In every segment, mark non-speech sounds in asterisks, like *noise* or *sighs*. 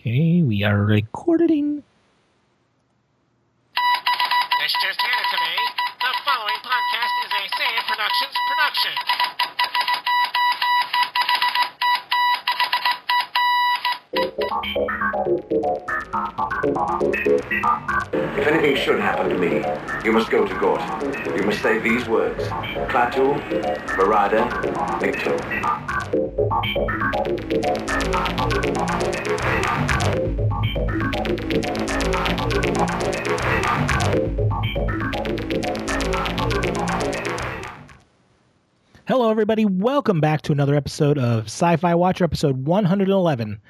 Okay, we are recording. This just handed to me. The following podcast is a Say It Productions production. If anything should happen to me, you must go to Gort. You must say these words. Klaatu, Barada, Nikto. Hello, everybody. Welcome back to another episode of Sci Fi Watcher, episode 111,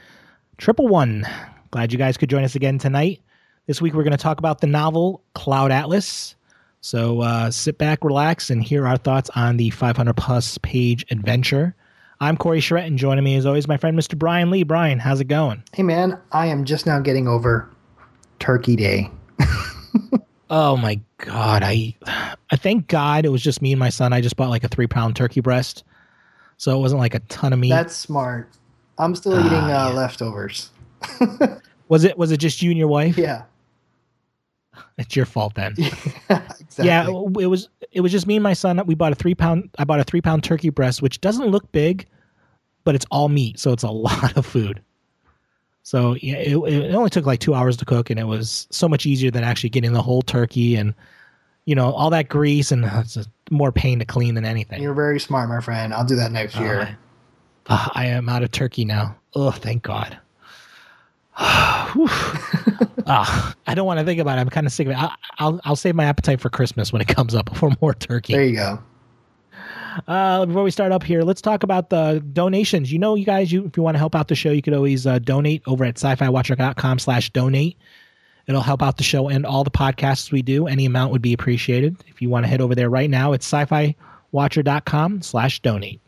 Triple One. Glad you guys could join us again tonight. This week, we're going to talk about the novel Cloud Atlas. So uh, sit back, relax, and hear our thoughts on the 500 plus page adventure. I'm Corey Charette, and joining me, as always, my friend Mr. Bryan Lee. Bryan, how's it going? Hey man, I am just now getting over Turkey Day. *laughs* Oh my god! I, I thank God it was just me and my son. I just bought like a three pound turkey breast, so it wasn't like a ton of meat. That's smart. I'm still eating uh, leftovers. *laughs* was it? Was it just you and your wife? Yeah. *laughs* It's your fault then. *laughs* exactly. Yeah, it was. It was just me and my son. We bought a three pound. I bought a three pound turkey breast, which doesn't look big, but it's all meat, so it's a *laughs* lot of food. So yeah, it, it only took like two hours to cook, and it was so much easier than actually getting the whole turkey and you know all that grease and it's more pain to clean than anything. You're very smart, my friend. I'll do that next Oh, year. Ah, I am out of turkey now. Oh, thank God. *sighs* Ah, I don't want to think about it. I'm kind of sick of it. I, I'll I'll save my appetite for Christmas when it comes up for more turkey. There you go. Uh, before we start up here, let's talk about the donations. You know, you guys, you if you want to help out the show, you could always uh, donate over at sci-fi-watcher.com slash donate. It'll help out the show and all the podcasts we do. Any amount would be appreciated. If you want to head over there right now, it's sci-fi-watcher.com slash donate.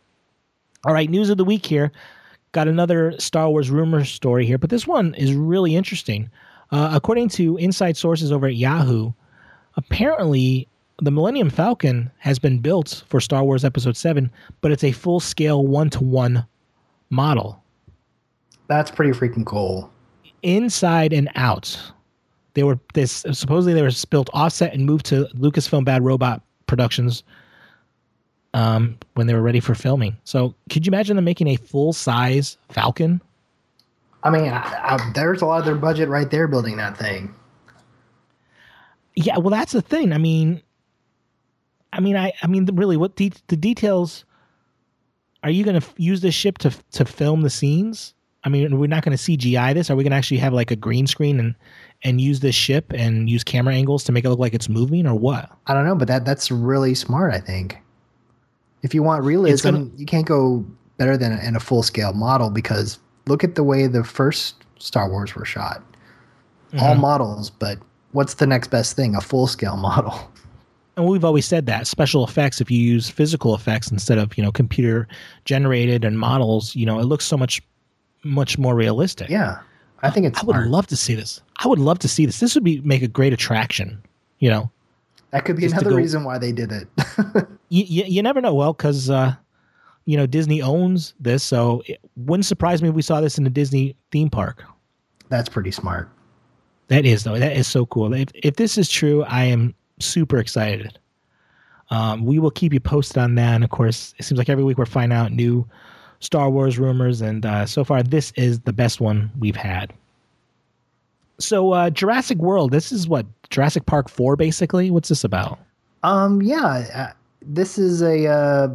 All right, news of the week here. Got another Star Wars rumor story here, but this one is really interesting. Uh, according to inside sources over at Yahoo, apparently the Millennium Falcon has been built for Star Wars Episode 7, but it's a full scale one to one model That's pretty freaking cool. inside and out. They were this supposedly they were built offset and moved to Lucasfilm Bad Robot Productions um, when they were ready for filming. So, could you imagine them making a full size Falcon? I mean, I, I, there's a lot of their budget right there building that thing. Yeah, well, that's the thing. I mean, I mean, I, I mean, really, what de- the details? Are you going to f- use this ship to to film the scenes? I mean, we're not going to CGI this. Are we going to actually have like a green screen and and use this ship and use camera angles to make it look like it's moving, or what? I don't know, but that that's really smart. I think. If you want realism, gonna- you can't go better than in a full scale model because look at the way the first Star Wars were shot. All Mhm. models, but what's the next best thing? A full scale *laughs* model. And we've always said that special effects, if you use physical effects instead of you know computer generated and models, you know, it looks so much much more realistic. Yeah, I think it's I would smart. love to see this. I would love to see this. This would be make a great attraction. You know, That could be just another reason why they did it. *laughs* you, you, you never know. Well, because uh, you know Disney owns this, so it wouldn't surprise me if we saw this in a Disney theme park. That's pretty smart. That is though. That is so cool. If if this is true, I am super excited. Um, we will keep you posted on that. And of course, it seems like every week we're finding out new Star Wars rumors, and uh, so far this is the best one we've had. So uh, Jurassic World. This is what Jurassic Park Four, basically. What's this about? Um, yeah, this is a uh,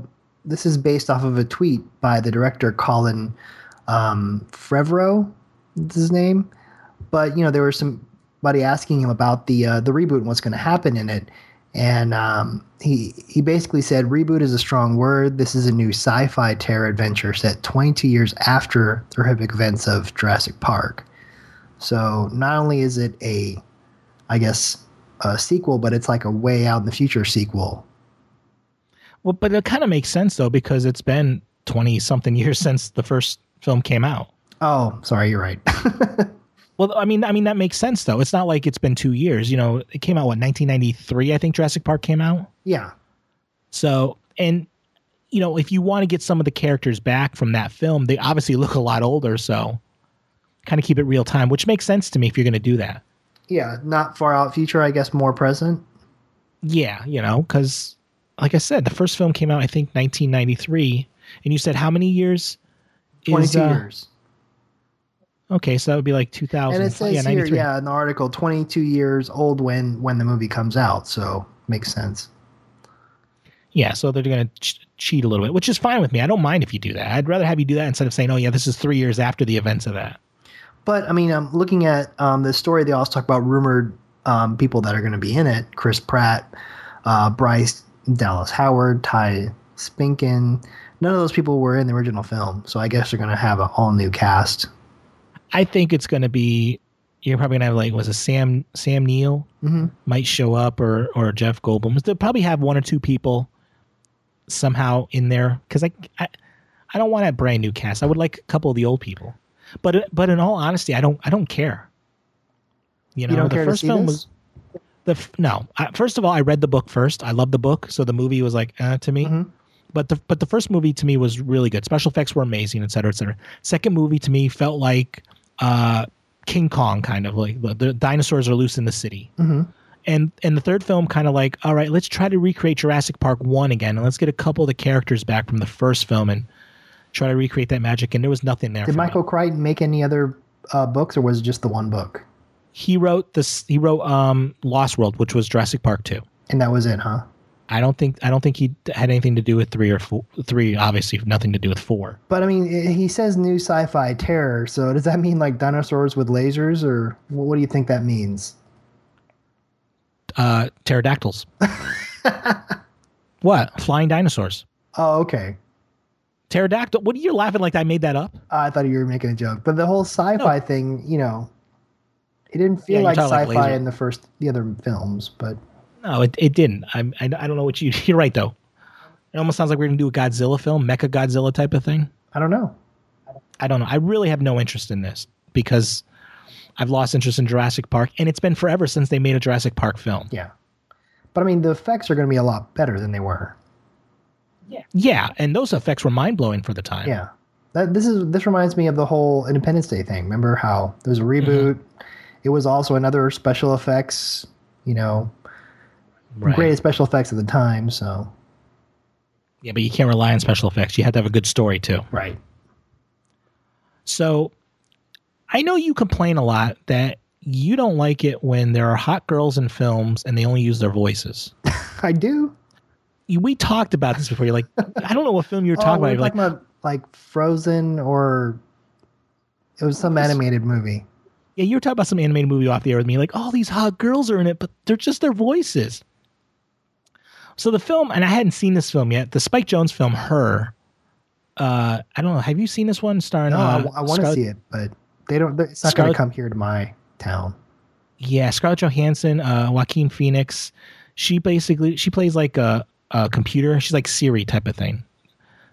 this is based off of a tweet by the director Colin um. Is his name? But you know, there was somebody asking him about the uh, the reboot and what's going to happen in it, and um, he he basically said reboot is a strong word. This is a new sci-fi terror adventure set 22 years after the horrific events of Jurassic Park. So not only is it a, I guess, a sequel, but it's like a way out in the future sequel. Well, but it kind of makes sense though because it's been twenty something years *laughs* since the first film came out. Oh, sorry, you're right. *laughs* Well, I mean, I mean that makes sense though. It's not like it's been two years. You know, it came out what 1993, I think Jurassic Park came out. yeah, So, and you know, if you want to get some of the characters back from that film, they obviously look a lot older. So, kind of keep it real time, which makes sense to me if you're going to do that. Yeah, not far out future, I guess more present. Yeah, you know, because like I said, the first film came out I think 1993, and you said how many years? is, 22 uh, years. Okay, so that would be like 2000. And it says yeah, here, yeah, in the article, 22 years old when when the movie comes out. So makes sense. Yeah, so they're going to ch- cheat a little bit, which is fine with me. I don't mind if you do that. I'd rather have you do that instead of saying, "Oh, yeah, this is three years after the events of that." But I mean, um, looking at um, the story, they also talk about rumored um, people that are going to be in it: Chris Pratt, uh, Bryce Dallas Howard, Ty Simpkins. None of those people were in the original film, so I guess they're going to have an all new cast. I think it's going to be. You're probably going to have like was it Sam Sam Neill Mhm. might show up or or Jeff Goldblum. They'll probably have one or two people somehow in there because I, I I don't want a brand new cast. I would like a couple of the old people. But but in all honesty, I don't I don't care. You know, don't the first film this? was the f- no. I, first of all, I read the book first. I love the book, so the movie was like uh, to me. Mhm. But the but the first movie to me was really good. Special effects were amazing, et cetera, et cetera. Second movie to me felt like uh, King Kong, kind of like the, the dinosaurs are loose in the city. Mhm. And and the third film kind of like, all right, let's try to recreate Jurassic Park one again, and let's get a couple of the characters back from the first film and try to recreate that magic. And there was nothing there. Did for me. Michael Crichton make any other uh, books, or was it just the one book? He wrote this. He wrote um, Lost World, which was Jurassic Park two. And that was it, huh? I don't think I don't think he had anything to do with three or four. Three, obviously, nothing to do with four. But I mean, he says new sci-fi terror. So does that mean like dinosaurs with lasers, or what do you think that means? Uh, pterodactyls. *laughs* what? Flying dinosaurs. Oh, okay. Pterodactyl. What are you laughing like? I made that up. I thought you were making a joke, but the whole sci-fi thing, you know, it didn't feel you're like sci-fi laser. in the first, the other films. But No, it, it didn't. I, I I don't know what you. *laughs* You're right though. It almost sounds like we're gonna do a Godzilla film, Mecha Godzilla type of thing. I don't know. I don't know. I really have no interest in this because I've lost interest in Jurassic Park, and it's been forever since they made a Jurassic Park film. Yeah, but I mean, the effects are going to be a lot better than they were. Yeah, yeah, and those effects were mind blowing for the time. Yeah, that this is this reminds me of the whole Independence Day thing. Remember how there was a Mm-hmm. It was also another special effects. You know, right. greatest special effects at the time. So Yeah, but you can't rely on special effects. You have to have a good story too. right. So I know you complain a lot that you don't like it when there are hot girls in films and they only use their voices. *laughs* I do. You- We talked about this before. You're like, I don't know what film you were *laughs* Oh, talking about. You're talking like, about like Frozen or it was some animated movie. Yeah, you were talking about some animated movie off the air with me. Like, all these hot girls are in it, but they're just their voices. So the film, and I hadn't seen this film yet. The Spike Jonze film, Her. Uh, I don't know. Have you seen this one starring? No, uh, I, want to Scarlett- see it, but they don't. It's not going to come here to my town. Yeah, Scarlett Johansson, uh, Joaquin Phoenix. She basically she plays like a, a computer. She's like Siri type of thing.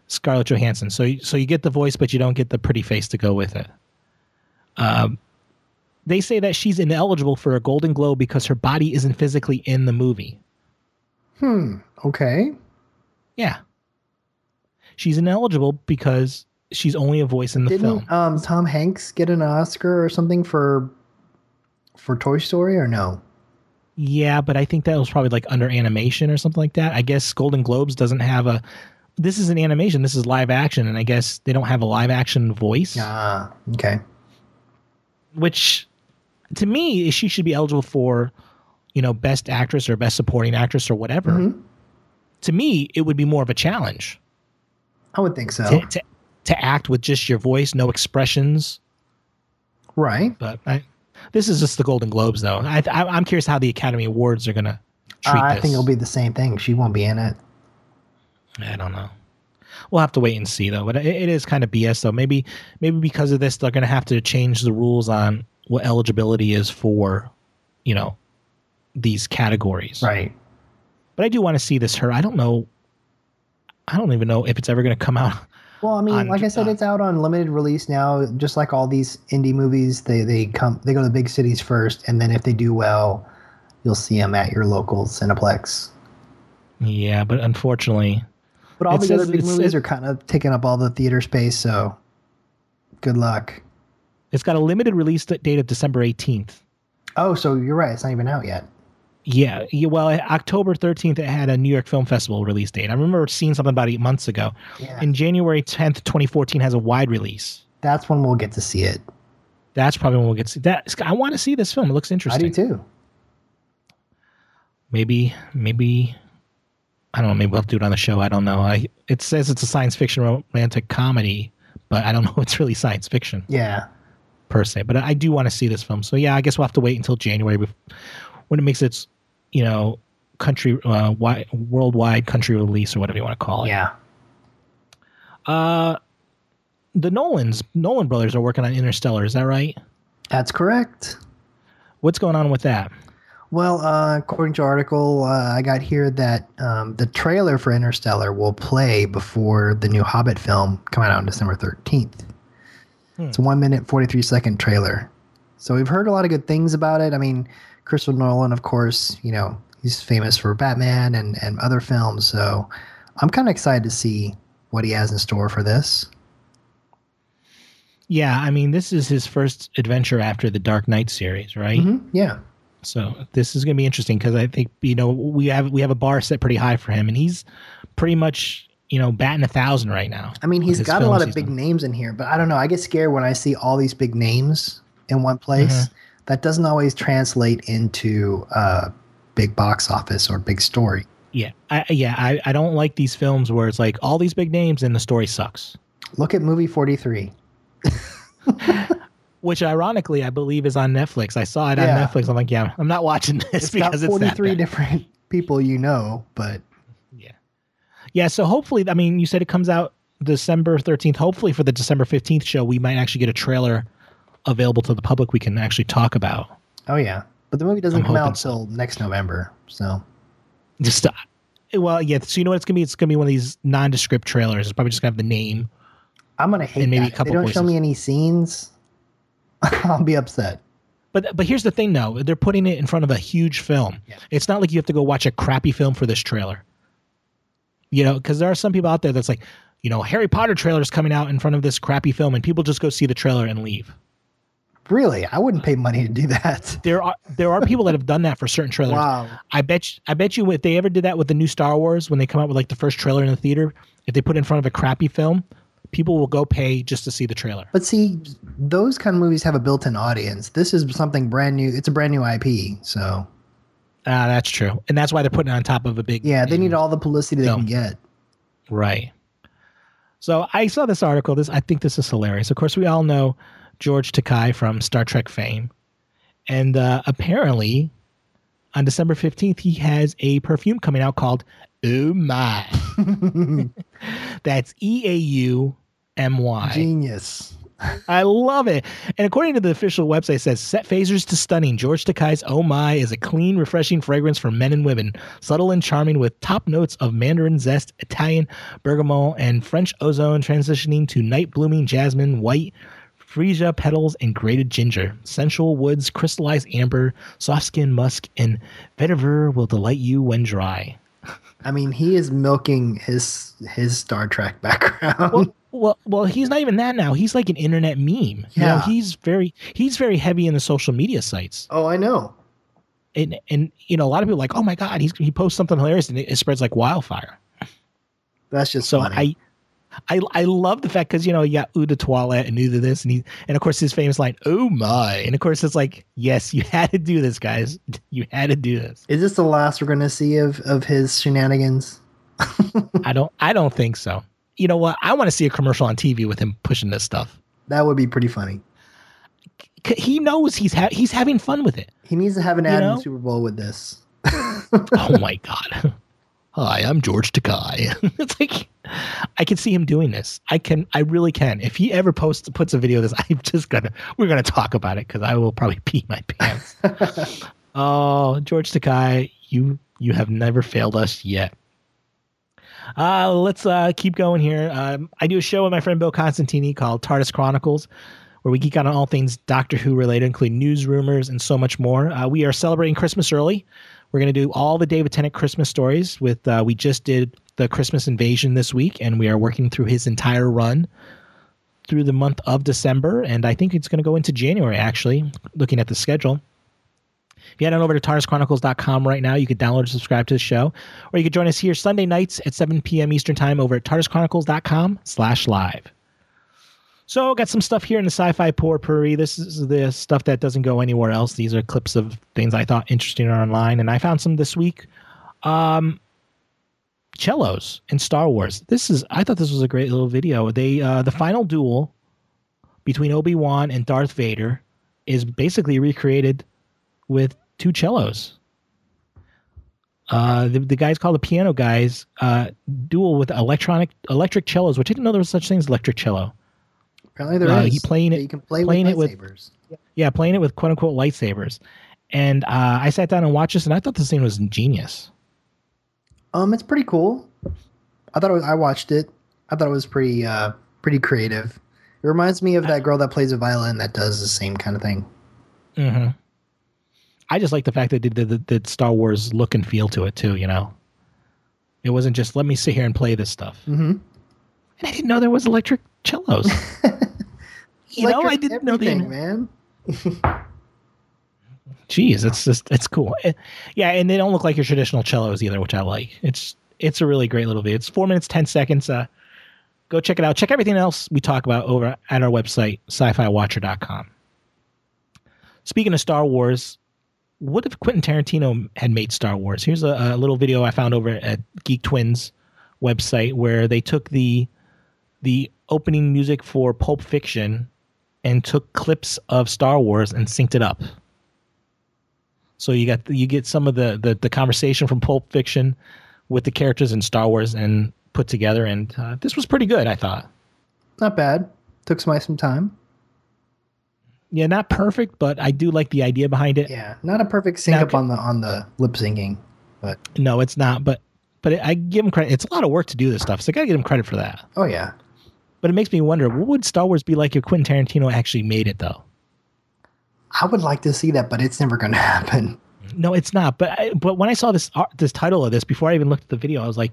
Scarlett Johansson. So so you get the voice, but you don't get the pretty face to go with it. Um, they say that she's ineligible for a Golden Globe because her body isn't physically in the movie. Hmm. Okay. Yeah, she's ineligible because she's only a voice in the film. Didn't um, Tom Hanks get an Oscar or something for for Toy Story or no? Yeah, but I think that was probably like under animation or something like that. I guess Golden Globes doesn't have a. This is an animation. This is live action, and I guess they don't have a live action voice. Ah. Okay. Which, to me, she should be eligible for, you know, best actress or best supporting actress or whatever. Mhm. To me, it would be more of a challenge I would think so. to, to to act with just your voice, no expressions. right. But I, this is just the Golden Globes, though. I, I, I'm curious how the Academy Awards are gonna treat this. I this. think it'll be the same thing. She won't be in it. I don't know. We'll have to wait and see though. But it, it is kind of BS though. Maybe maybe because of this, they're going to have to change the rules on what eligibility is for, you know, these categories. Right. But I do want to see this. Her. I don't know. I don't even know if it's ever going to come out. *laughs* Well, I mean, on, like I said, uh, it's out on limited release now. Just like all these indie movies, they they come they go to the big cities first, and then if they do well, you'll see them at your local Cineplex. Yeah, but unfortunately, But all the other big movies says- are kind of taking up all the theater space, so good luck. It's got a limited release date of December 18th. Oh, so you're right. It's not even out yet. Yeah, yeah, well, October 13th, it had a New York Film Festival release date. I remember seeing something about eight months ago. Yeah. And January 10th, 2014 has a wide release. That's when we'll get to see it. That's probably when we'll get to see that. I want to see this film. It looks interesting. I do too. Maybe, maybe, I don't know. Maybe we'll do it on the show. I don't know. I It says it's a science fiction romantic comedy, but I don't *laughs* know if it's really science fiction Yeah. Per se. But I do want to see this film. So yeah, I guess we'll have to wait until January when it makes its, you know, country, uh, wide, worldwide country release or whatever you want to call it. Yeah. Uh, the Nolans, Nolan brothers are working on Interstellar. Is that right? That's correct. What's going on with that? Well, uh, according to article uh, I got here that um, the trailer for Interstellar will play before the new Hobbit film coming out on December 13th. It's a one minute, 43 second trailer. So we've heard a lot of good things about it. I mean, Christopher Nolan, of course, you know, he's famous for Batman and, and other films. So I'm kind of excited to see what he has in store for this. Yeah, I mean, this is his first adventure after the Dark Knight series, right? Mhm, Yeah. So this is going to be interesting because I think you know we have we have a bar set pretty high for him, and he's pretty much you know batting a thousand right now. I mean, he's got a lot of big done. names in here, but I don't know. I get scared when I see all these big names in one place. Mm-hmm. That doesn't always translate into uh, big box office or big story. Yeah, I, yeah, I, I don't like these films where it's like all these big names and the story sucks. Look at movie 43. *laughs* Which ironically, I believe is on Netflix. I saw it on Netflix. I'm like, yeah, I'm not watching *laughs* this It's got because it's that 43 different people you know, but Yeah. Yeah. So hopefully, I mean, you said it comes out December 13th. Hopefully, for the December 15th show, we might actually get a trailer available to the public we can actually talk about. oh yeah. But the movie doesn't I'm come out until next November. So *laughs* Just, uh, well, yeah. So, you know what it's going to be? It's going to be one of these nondescript trailers. It's probably just going to have the name. I'm going to hate And maybe that. a If they couple don't show me any scenes. *laughs* I'll be upset. But but here's the thing, though. They're putting it in front of a huge film. Yeah. It's not like you have to go watch a crappy film for this trailer. You know, because there are some people out there that's like, you know, Harry Potter trailer's coming out in front of this crappy film, and people just go see the trailer and leave. Really? I wouldn't pay money to do that. *laughs* There are there are people that have done that for certain trailers. Wow. I bet you, I bet you if they ever did that with the new Star Wars when they come out with like the first trailer in the theater, if they put it in front of a crappy film, people will go pay just to see the trailer. But see, those kind of movies have a built-in audience. This is something brand new. It's a brand new IP. So Ah, that's true, and that's why they're putting it on top of a big. yeah, they need all the publicity they can get. Right. So I saw this article. This I think this is hilarious. Of course, we all know George Takei from Star Trek fame, and uh, apparently, on December fifteenth, he has a perfume coming out called Oh *laughs* My. *laughs* That's E A U M Y. Genius. I love it. And according to the official website, it says set phasers to stunning. George Takei's Oh My is a clean, refreshing fragrance for men and women, subtle and charming with top notes of mandarin zest, Italian bergamot, and French ozone, transitioning to night blooming jasmine, white freesia petals, and grated ginger. Sensual woods, crystallized amber, soft skin musk, and vetiver will delight you when dry. I mean, he is milking his his Star Trek background. well, well, well, he's not even that now. He's like an internet meme. You know, Yeah. he's very he's very heavy in the social media sites. oh, I know. And and you know, a lot of people are like, oh my god, he's he posts something hilarious and it, it spreads like wildfire. That's just So funny. I. I, I love the fact because you know you got Eau de Toilette and Eau de this and he and of course his famous line oh my and of course it's like yes you *laughs* had to do this guys you had to do this is this the last we're going to see of of his shenanigans? *laughs* I don't I don't think so you know what? I want to see a commercial on TV with him pushing this stuff. That would be pretty funny. C- he knows he's ha- he's having fun with it. He needs to have an ad in know? the Super Bowl with this. *laughs* oh my god. Hi i'm george takei *laughs* it's like i can see him doing this. I can i really can. If he ever posts puts a video of this *laughs* i'm just gonna we're gonna talk about it because i will probably pee my pants. Oh george takei you you have never failed us yet uh, let's uh, keep going here. Um, I do a show with my friend Bill Constantini called TARDIS Chronicles, where we geek out on all things Doctor Who related, including news, rumors, and so much more. Uh, we are celebrating Christmas early. We're going to do all the David Tennant Christmas stories. With uh, we just did the Christmas Invasion this week, and we are working through his entire run through the month of December, and I think it's going to go into January. Actually, looking at the schedule. If you head on over to TARDISChronicles.com right now, you can download and subscribe to the show, or you can join us here Sunday nights at 7 p.m. Eastern Time over at TARDISChronicles.com slash live. So, got some stuff here in the sci-fi potpourri. This is the stuff that doesn't go anywhere else. These are clips of things I thought interesting online, and I found some this week. Um, cellos in Star Wars. This is I thought this was a great little video. They uh, the final duel between Obi Wan and Darth Vader is basically recreated with two cellos. Uh, the, the guys called the piano guys uh, duel with electronic electric cellos, which I didn't know there was such thing as electric cello. Apparently there is. Uh, he playing it- You can play playing with it with- lightsabers. Yeah, playing it with quote unquote lightsabers. And uh, I sat down and watched this, and I thought this scene was ingenious. Um, it's pretty cool. I thought it was, I watched it. I thought it was pretty uh pretty creative. It reminds me of that girl that plays a violin that does the same kind of thing. hmm I just like the fact that they did the, the Star Wars look and feel to it too. You know, it wasn't just let me sit here and play this stuff. Mm-hmm. And I didn't know there was electric cellos. *laughs* you know, I didn't know the. man. *laughs* Jeez, it's just it's cool. Eh, Yeah, and they don't look like your traditional cellos either, which I like. It's it's a really great little video. It's four minutes ten seconds. Uh, go check it out. Check everything else we talk about over at our website, sci-fi-watcher.com. Speaking of Star Wars, what if Quentin Tarantino had made Star Wars? Here's a, a little video I found over at Geek Twins website where they took the the opening music for Pulp Fiction and took clips of Star Wars and synced it up. So you got you get some of the, the the conversation from Pulp Fiction with the characters in Star Wars and put together, and uh, this was pretty good. I thought. Not bad. Took some some time. Yeah, not perfect, but I do like the idea behind it. Yeah, not a perfect sync Now, up on the on the lip syncing, but No, it's not, but but it, I give him credit. It's a lot of work to do this stuff, so I gotta give him credit for that. oh yeah, But it makes me wonder, what would Star Wars be like if Quentin Tarantino actually made it, though? I would like to see that, but it's never going *laughs* to happen. No, it's not. But I, but when I saw this art, this title of this before I even looked at the video, I was like,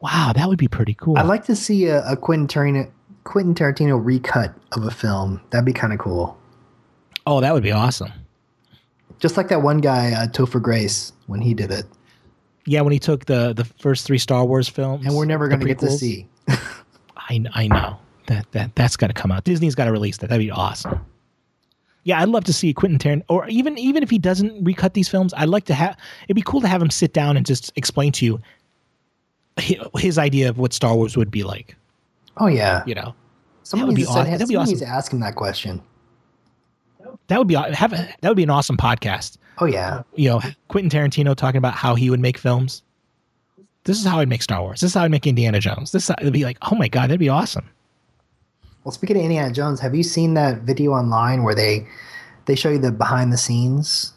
wow, that would be pretty cool. I'd like to see a, a Quentin Tarantino Quentin Tarantino recut of a film. That'd be kind of cool. Oh, that would be awesome. Just like that one guy, uh, Topher Grace, when he did it, Yeah, when he took the the first three Star Wars films, and we're never going to get to see. *laughs* I I know that that that's got to come out. Disney's got to release that. That'd be awesome. Yeah, I'd love to see Quentin Tarantino, or even even if he doesn't recut these films, I'd like to have. It'd be cool to have him sit down and just explain to you hi- his idea of what Star Wars would be like. Oh yeah, You know, someone would be to, aw- send- that'd be awesome. to that question. That would be have a, that would be an awesome podcast. Oh yeah, You know, Quentin Tarantino talking about how he would make films. This is how I'd make Star Wars. This is how I'd make Indiana Jones. This would be like, oh my god, that'd be awesome. Well, speaking of Indiana Jones, have you seen that video online where they they show you the behind the scenes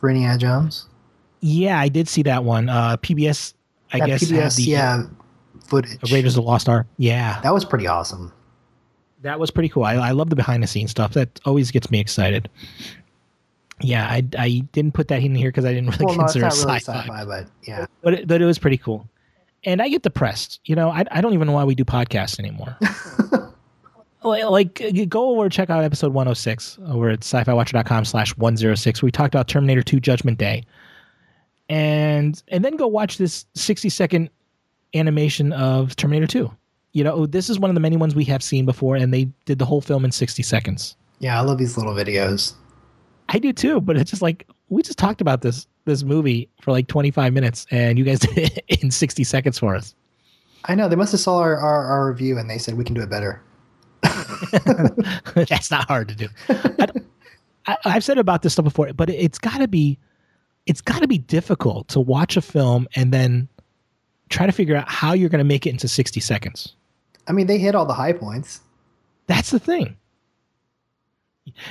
for Indiana Jones? Yeah, I did see that one. Uh, PBS, I that guess, PBS, the yeah, footage. Raiders of the Lost Ark. Yeah, That was pretty awesome. That was pretty cool. I, I love the behind the scenes stuff. That always gets me excited. Yeah, I, I didn't put that in here because I didn't really Well, no, consider *laughs* really sci-fi, sci-fi, but yeah. but it, but it was pretty cool. And I get depressed. You know, I, I don't even know why we do podcasts anymore. *laughs* like, like, go over and check out episode 106 over at sci-fi-watcher.com slash 106. We talked about Terminator 2 Judgment Day. And and then go watch this 60 second animation of Terminator 2. You know, this is one of the many ones we have seen before, and they did the whole film in 60 seconds. Yeah, I love these little videos. I do too, but it's just like we just talked about this this movie for like 25 minutes, and you guys *laughs* did it in 60 seconds for us. I know they must have saw our, our, our review and they said we can do it better. *laughs* That's not hard to do. I, I, I've said about this stuff before, but it's got to be, it's got to be difficult to watch a film and then try to figure out how you're going to make it into 60 seconds. I mean, they hit all the high points. That's the thing.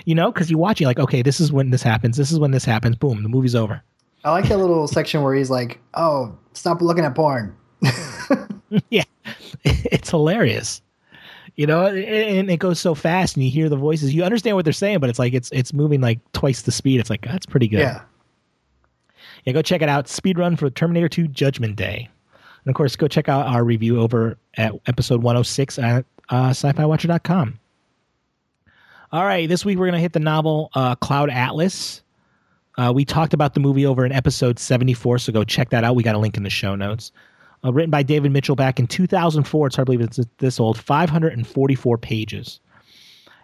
You know, because you watch, you're like, okay, this is when this happens. This is when this happens. Boom, the movie's over. I like that little *laughs* section where he's like, "Oh, stop looking at porn." *laughs* yeah, *laughs* it's hilarious. You know, and it goes so fast, and you hear the voices. You understand what they're saying, but it's like it's it's moving like twice the speed. It's like that's pretty good. Yeah, Yeah, go check it out. Speed run for Terminator 2 Judgment Day. And of course, go check out our review over at episode 106 at uh, sci-fiwatcher.com. All right, this week we're going to hit the novel uh, Cloud Atlas. Uh, we talked about the movie over in episode 74, so go check that out. We got a link in the show notes. Uh, written by David Mitchell back in 2004. It's hard to believe it's this old. 544 pages.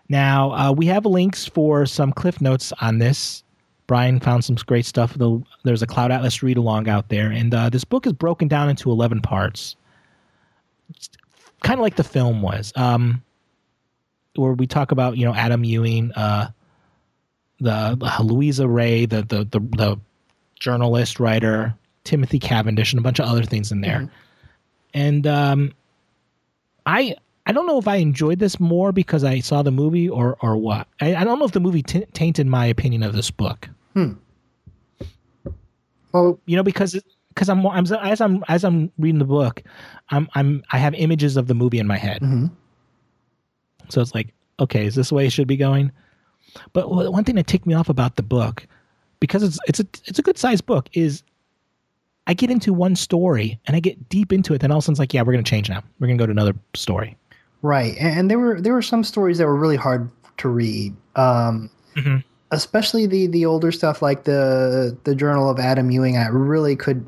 Now, uh, we have links for some cliff notes on this. Bryan found some great stuff. The, there's a Cloud Atlas read along out there. And uh, this book is broken down into 11 parts. Kind of like the film was. Um, where we talk about, you know, Adam Ewing, uh, the, the Luisa Rey, the, the, the, the journalist, writer, Timothy Cavendish, and a bunch of other things in there. And um, I I don't know if I enjoyed this more because I saw the movie or or what. I, I don't know if the movie t- tainted my opinion of this book. Well, You know, because because I'm, I'm as I'm as I'm reading the book, I'm I'm I have images of the movie in my head. mhm. So it's like, okay, is this the way it should be going? But one thing that ticked me off about the book, because it's it's a it's a good sized book, is I get into one story and I get deep into it, then all of a sudden it's like, yeah, we're gonna change now. We're gonna go to another story. right. And, and there were there were some stories that were really hard to read. Um, Mhm. Especially the the older stuff like the the Journal of Adam Ewing. I really could.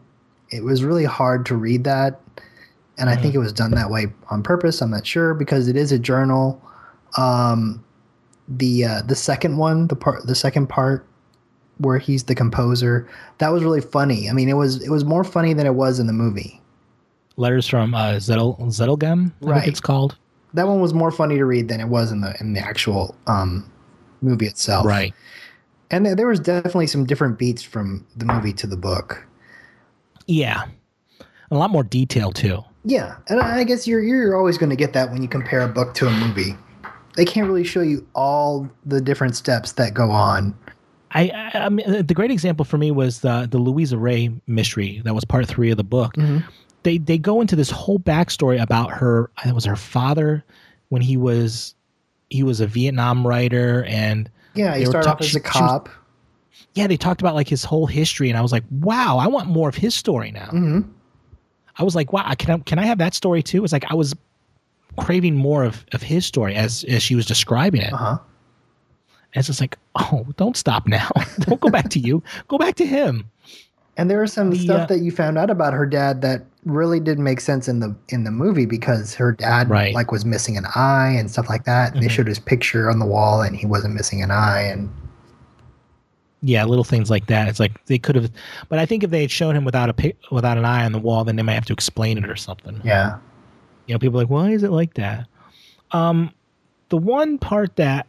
It was really hard to read that, and I think it was done that way on purpose. I'm not sure because it is a journal. Um, the uh, the second one, the part, the second part where he's the composer, that was really funny. I mean, it was it was more funny than it was in the movie. Letters from uh, Zettel Zedelghem, I Right. think it's called. That one was more funny to read than it was in the in the actual um, movie itself. Right. And there, there was definitely some different beats from the movie to the book. Yeah. A lot more detail too. Yeah, and I guess you're you're always going to get that when you compare a book to a movie. They can't really show you all the different steps that go on. I, I, I mean, the great example for me was the the Luisa Rey mystery that was part three of the book. Mm-hmm. They they go into this whole backstory about her. It was her father when he was he was a Vietnam writer, and Yeah, he started off as a she was- cop. yeah, they talked about like his whole history, and I was like, wow, I want more of his story now. hmm I was like, wow, can I can I have that story too? It's like I was craving more of of his story as as she was describing it. Uh huh. And it's just like, oh, don't stop now. *laughs* don't go back to you. Go back to him. And there was some The, stuff uh, that you found out about her dad that really didn't make sense in the in the movie because her dad Right. like was missing an eye and stuff like that. And they Mhm. showed his picture on the wall and he wasn't missing an eye. And Yeah, little things like that. It's like they could have, but I think if they had shown him without a without an eye on the wall, then they might have to explain it or something. yeah, You know, people are like, why is it like that? Um, the one part that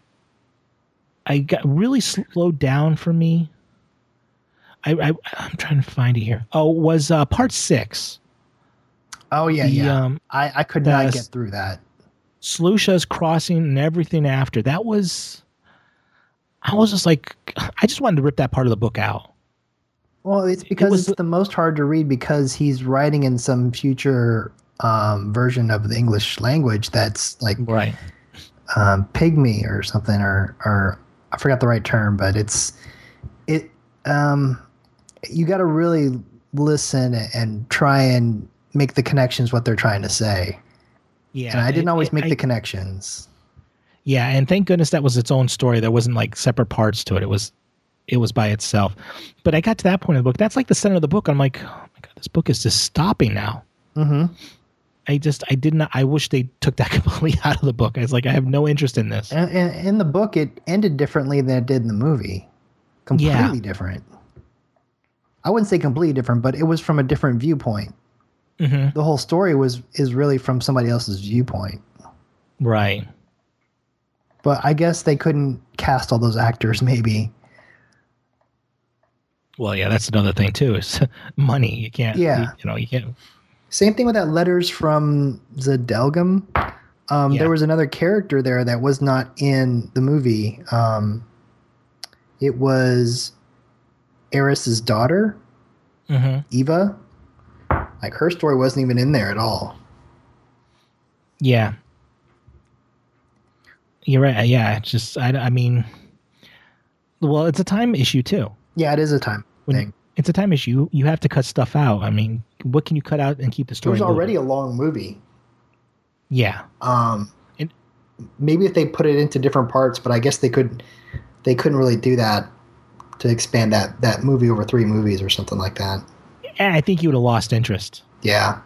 I got really slowed down for me, I, I I'm trying to find it here. Oh, was uh, part six. Oh yeah, the, yeah. Um, I I could not get through that. Sloosha's crossing and everything after that was. I was just like, I just wanted to rip that part of the book out. Well, it's because was- it's the most hard to read because he's writing in some future um, version of the English language that's like Right. um, pygmy or something, or or I forgot the right term, but it's it. Um, you got to really listen and try and make the connections what they're trying to say. Yeah. And I didn't it- always it- make I- the connections. Yeah, and thank goodness that was its own story. There wasn't like separate parts to it. It was it was by itself. But I got to that point of the book. That's like the center of the book. I'm like, oh my god, this book is just stopping now. Mm-hmm. I just I did not I wish they took that *laughs* completely out of the book. I was like, I have no interest in this. And, and in the book, it ended differently than it did in the movie. Completely Yeah. different. I wouldn't say completely different, but it was from a different viewpoint. Hmm The whole story was is really from somebody else's viewpoint. Right. But I guess they couldn't cast all those actors. Maybe. Well, yeah, that's another thing too. Is *laughs* money. You can't. Yeah. You, know, you can't. Same thing with that letters from Zedelghem. Um, Yeah. There was another character there that was not in the movie. Um, it was Ayrs's daughter, hmm Eva. Like her story wasn't even in there at all. Yeah. You're right. Yeah. It's just I. I mean, well, it's a time issue too. Yeah, it is a time When- thing. It's a time issue. You have to cut stuff out. I mean, what can you cut out and keep the story? It was moving? already a long movie. Yeah. Um, And maybe if they put it into different parts, but I guess they could they couldn't really do that to expand that that movie over three movies or something like that. And I think you would have lost interest. Yeah.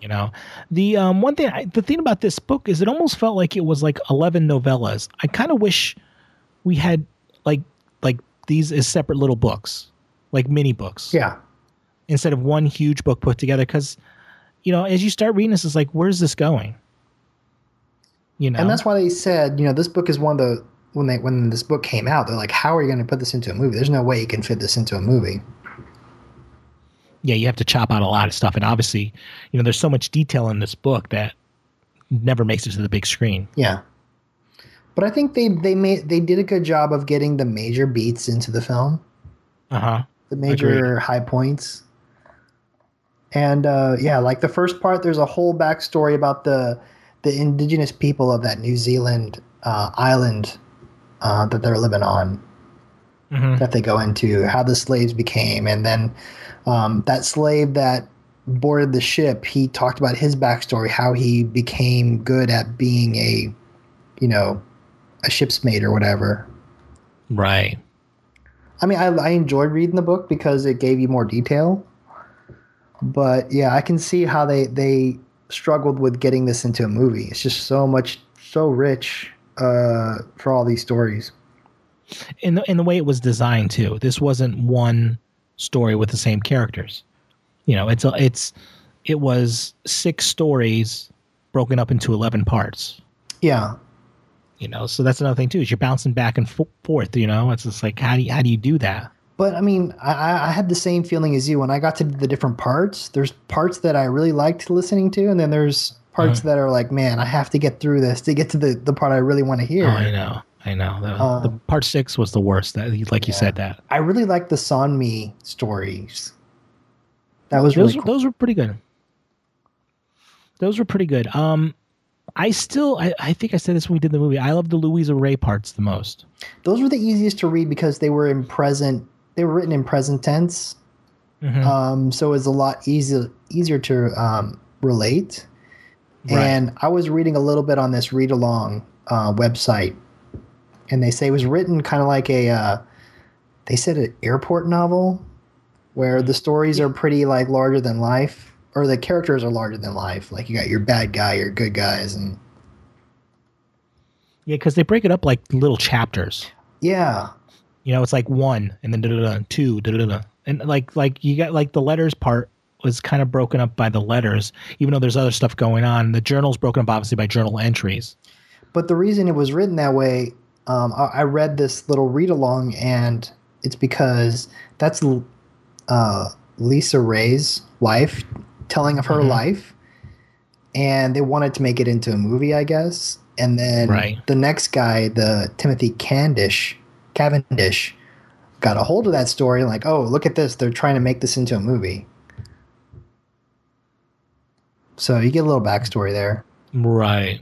You know, the um, one thing, I, the thing about this book is it almost felt like it was like eleven novellas. I kind of wish we had like like these as separate little books, like mini books, Yeah. instead of one huge book put together. Because you know, as you start reading this, it's like, where's this going? You know, And that's why they said, you know, this book is one of the when they when this book came out, they're like, how are you going to put this into a movie? There's no way you can fit this into a movie. Yeah, you have to chop out a lot of stuff, and obviously, you know, there's so much detail in this book that never makes it to the big screen. Yeah. But I think they they made they did a good job of getting the major beats into the film, Uh huh. the major high points. And uh, yeah, like the first part, there's a whole backstory about the the indigenous people of that New Zealand uh, island uh, that they're living on. hmm that they go into, how the slaves became, and then um, that slave that boarded the ship, he talked about his backstory, how he became good at being a, you know, a ship's mate or whatever. Right. I mean, I, I enjoyed reading the book because it gave you more detail. But yeah, I can see how they they struggled with getting this into a movie. It's just so much, so rich uh, for all these stories. in the in the way it was designed too. This wasn't one story with the same characters. You know, it's a, it's it was six stories broken up into eleven parts. Yeah, You know, so that's another thing too. Is you're bouncing back and fo- forth. You know, it's just like how do you, how do you do that? But I mean, I- I, had the same feeling as you when I got to the different parts. There's parts that I really liked listening to, and then there's parts uh-huh. that are like, man, I have to get through this to get to the, the part I really want to hear. Oh, I know, I know. The, Um, the part six was the worst. That like you said that I really like the Sonmi stories. That was really those cool. those were pretty good. Those were pretty good. Um, I still I, I think I said this when we did the movie. I love the Luisa Rey parts the most. Those were the easiest to read because they were in present. They were written in present tense, Mhm. um, so it was a lot easier easier to um, relate. Right. And I was reading a little bit on this read along uh, website, and they say it was written kind of like a. Uh, they said an airport novel, where the stories are pretty like larger than life, or the characters are larger than life. Like you got your bad guy, your good guys, and Yeah, because they break it up like little chapters. yeah, You know, it's like one and then da da da two da da da, and like like you got like the letters part was kind of broken up by the letters, even though there's other stuff going on. The journal's broken up obviously by journal entries. But the reason it was written that way, um, I, I read this little read along, and it's because that's uh, Lisa Ray's wife telling of her Mhm. life, and they wanted to make it into a movie, I guess. And then Right. the next guy, the Timothy Candish, Cavendish, got a hold of that story, like, oh, look at this, they're trying to make this into a movie. So you get a little backstory there. Right.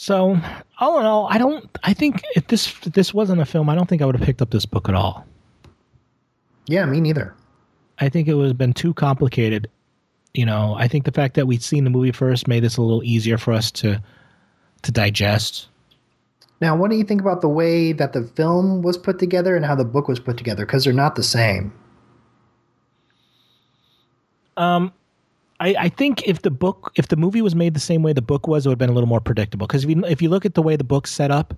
So all in all, I don't. I think if this if this wasn't a film, I don't think I would have picked up this book at all. Yeah, me neither. I think it would have been too complicated. You know, I think the fact that we'd seen the movie first made this a little easier for us to to digest. Now, what do you think about the way that the film was put together and how the book was put together? Because they're not the same. Um, I, I think if the book, if the movie was made the same way the book was, it would have been a little more predictable. Because if you if you look at the way the book's set up,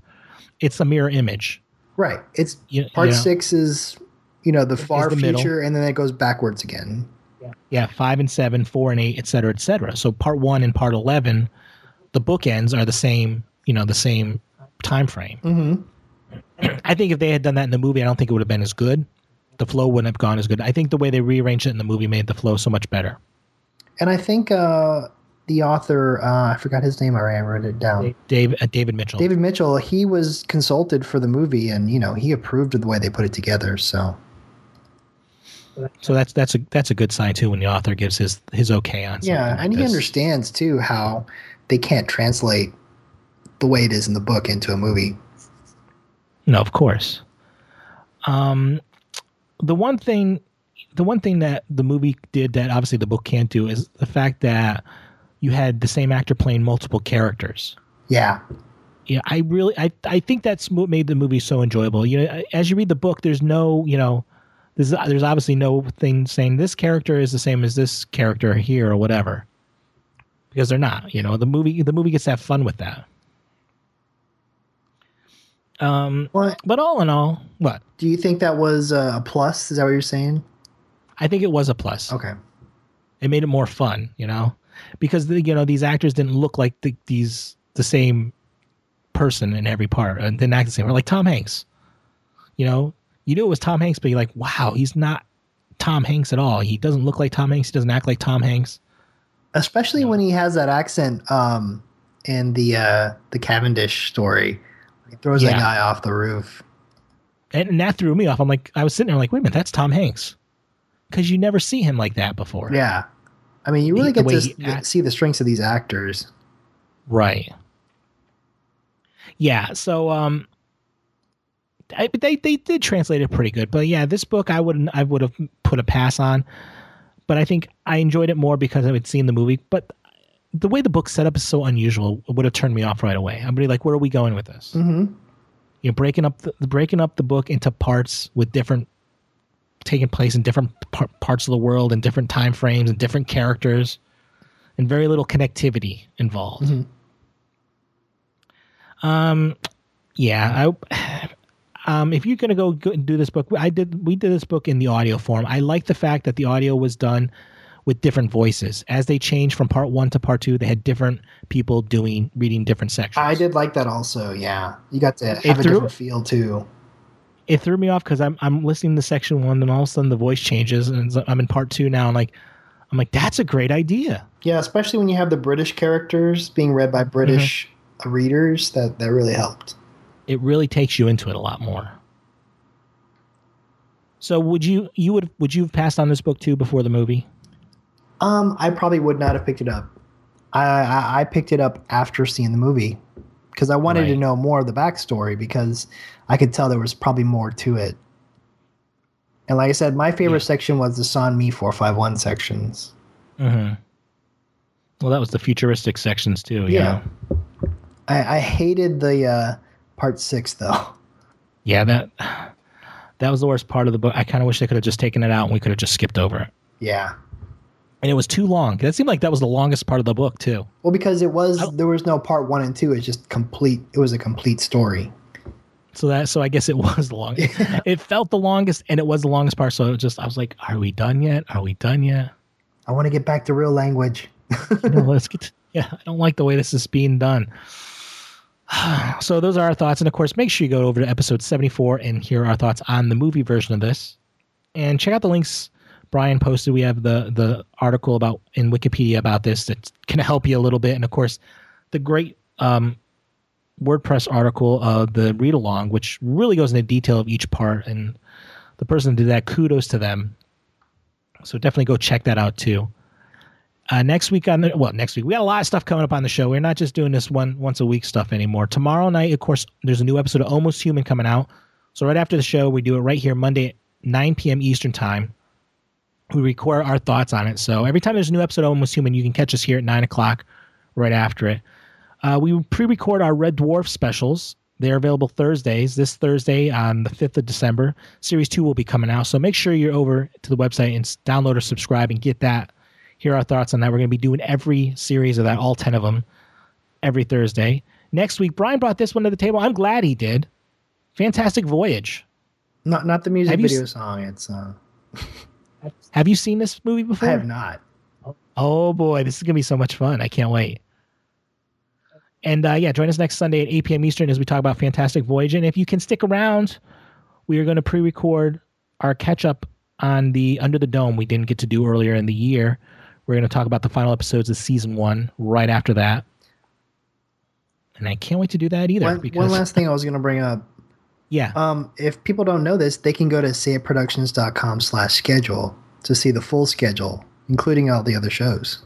it's a mirror image. Right. It's You- part yeah. six is you know the far the middle. future, and then it goes backwards again. Yeah, five and seven, four and eight, et cetera, et cetera. So part one and part eleven, the bookends are the same. You know, the same time frame. Mm-hmm. I think if they had done that in the movie, I don't think it would have been as good. The flow wouldn't have gone as good. I think the way they rearranged it in the movie made the flow so much better. And I think uh, the author, uh, I forgot his name. I wrote it down. Dave, uh, David Mitchell. David Mitchell. He was consulted for the movie, and you know he approved of the way they put it together. So So that's that's a that's a good sign too when the author gives his his okay on. yeah, and like he understands too how they can't translate the way it is in the book into a movie. No, of course. Um, the one thing, the one thing that the movie did that obviously the book can't do is the fact that you had the same actor playing multiple characters. Yeah. Yeah, I really, I, I think that's what made the movie so enjoyable. You know, as you read the book, there's no, you know, there's there's obviously no thing saying this character is the same as this character here or whatever, because they're not. You know, the movie the movie gets to have fun with that. Um, What but all in all, what do you think that was a plus? Is that what you're saying? I think it was a plus. Okay. It made it more fun, you know, because the, you know these actors didn't look like the, these the same person in every part and didn't act the same. Or like Tom Hanks, you know, you knew it was Tom Hanks, but you're like, wow, he's not Tom Hanks at all. He doesn't look like Tom Hanks. He doesn't act like Tom Hanks. Especially when he has that accent um, in the uh, the Cavendish story. He throws that guy off the roof. And, and that threw me off. I'm like, I was sitting there like, wait a minute, that's Tom Hanks, because you never see him like that before. Yeah. I mean, you really The get to see the strengths of these actors. Right. Yeah. So, um, I, they they did translate it pretty good, but yeah, this book I wouldn't I would have put a pass on, but I think I enjoyed it more because I had seen the movie. But the way the book set up is so unusual; it would have turned me off right away. I'd be like, "Where are we going with this?" Mm-hmm. You're breaking up the breaking up the book into parts with different taking place in different par- parts of the world and different time frames and different characters, and very little connectivity involved. Mhm. Um, yeah, I. Um, if you're gonna go, go and do this book, I did. We did this book in the audio form. I like the fact that the audio was done with different voices. As they changed from part one to part two, they had different people doing reading different sections. I did like that also. Yeah, you got to have It a threw- different feel too. It threw me off because I'm I'm listening to section one, and all of a sudden the voice changes, and I'm in part two now. And like, I'm like, that's a great idea. Yeah, especially when you have the British characters being read by British Mm-hmm. readers. That that really helped. It really takes you into it a lot more. So would you you would would you have passed on this book too before the movie? Um, I probably would not have picked it up. I I, I picked it up after seeing the movie because I wanted to know more of the backstory because I could tell there was probably more to it. And like I said, my favorite Yeah. section was the four five one sections. Mm-hmm. Well, that was the futuristic sections too. you Yeah. know? I, I hated the uh, part six though. yeah. That that was the worst part of the book. I kind of wish they could have just taken it out and we could have just skipped over it. Yeah. And it was too long. That seemed like that was the longest part of the book too. Well, because it was there was no part one and two. It's just complete. It was a complete story. So that so I guess it *laughs* was the longest. *laughs* it felt the longest, and it was the longest part. So it just I was like, "Are we done yet? Are we done yet?" I want to get back to real language. You know, *laughs* let's get. To, yeah, I don't like the way this is being done. *sighs* so those are our thoughts, and of course, make sure you go over to episode seventy-four and hear our thoughts on the movie version of this, and check out the links Bryan posted. We have the the article about in Wikipedia about this that can help you a little bit, and of course, the great um, WordPress article of the read along, which really goes into detail of each part. And the person that did that, kudos to them. So definitely go check that out too. Uh, next week on the well, next week we got a lot of stuff coming up on the show. We're not just doing this one once a week stuff anymore. Tomorrow night, of course, there's a new episode of Almost Human coming out. So right after the show, we do it right here Monday at 9 p.m. Eastern time. We record our thoughts on it. So every time there's a new episode of Almost Human, you can catch us here at nine o'clock, right after it. Uh, we pre-record our Red Dwarf specials. They're available Thursdays. This Thursday on the 5th of December, Series 2 will be coming out. So make sure you're over to the website and download or subscribe and get that. Hear our thoughts on that. We're going to be doing every series of that, all 10 of them, every Thursday. Next week, Bryan brought this one to the table. I'm glad he did. Fantastic Voyage. Not not the music Have video song. It's uh, *laughs* Have you seen this movie before? I have not. Oh boy, this is gonna be so much fun! I can't wait. And uh, yeah, join us next Sunday at 8 p.m. Eastern as we talk about Fantastic Voyage. And if you can stick around, we are going to pre-record our catch-up on the Under the Dome we didn't get to do earlier in the year. We're going to talk about the final episodes of season one right after that. And I can't wait to do that either. One, because one last thing I was going to bring up. Yeah, Um, if people don't know this, they can go to sayitproductions.com slash schedule to see the full schedule, including all the other shows.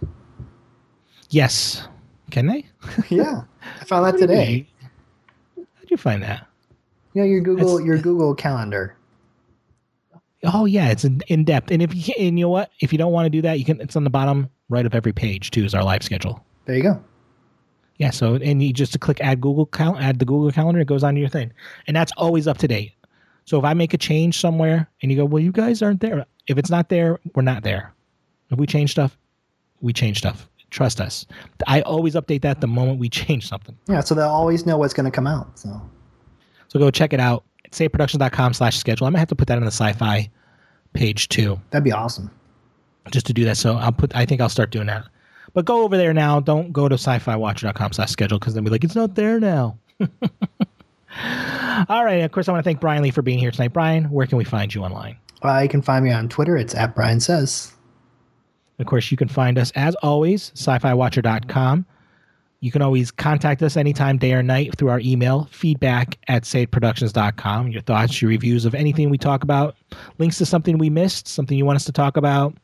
yes, can they? *laughs* yeah, I found that today. How'd you find that? You know your Google That's- your Google Calendar. Oh yeah, it's in, in depth. And if you and you know what, if you don't want to do that, you can. It's on the bottom right of every page too. Is our live schedule. There you go. Yeah. So and you just to click add Google cal- add the Google Calendar, it goes onto your thing, and that's always up to date. So if I make a change somewhere and you go, well, you guys aren't there. If it's not there, we're not there. If we change stuff, we change stuff. Trust us. I always update that the moment we *laughs* change something. Yeah, so they'll always know what's going to come out. So So go check it out. Sayitproductions.com slash schedule. I might have to put that on the sci-fi page too, that'd be awesome. just to do that. So I'll put. I think I'll start doing that. But go over there now. Don't go to sci-fi-watcher.com slash schedule because then we're like, it's not there now. *laughs* All right. Of course, I want to thank Bryan Lee for being here tonight. Bryan, where can we find you online? Uh, you can find me on Twitter. It's at Bryan Says. Of course, you can find us as always, sci-fi-watcher.com. You can always contact us anytime, day or night, through our email, feedback at sayitproductions.com. Your thoughts, your reviews of anything we talk about, links to something we missed, something you want us to talk about,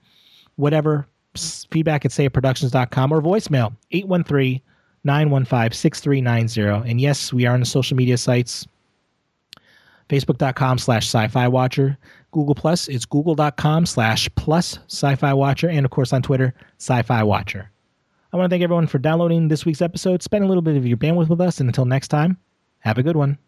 whatever, feedback at sayitproductions.com or voicemail, 813-915-6390. And yes, we are on the social media sites, facebook.com slash sci-fi watcher google plus it's google.com slash plus sci-fi watcher and of course on twitter sci-fi watcher i want to thank everyone for downloading this week's episode spend a little bit of your bandwidth with us and until next time have a good one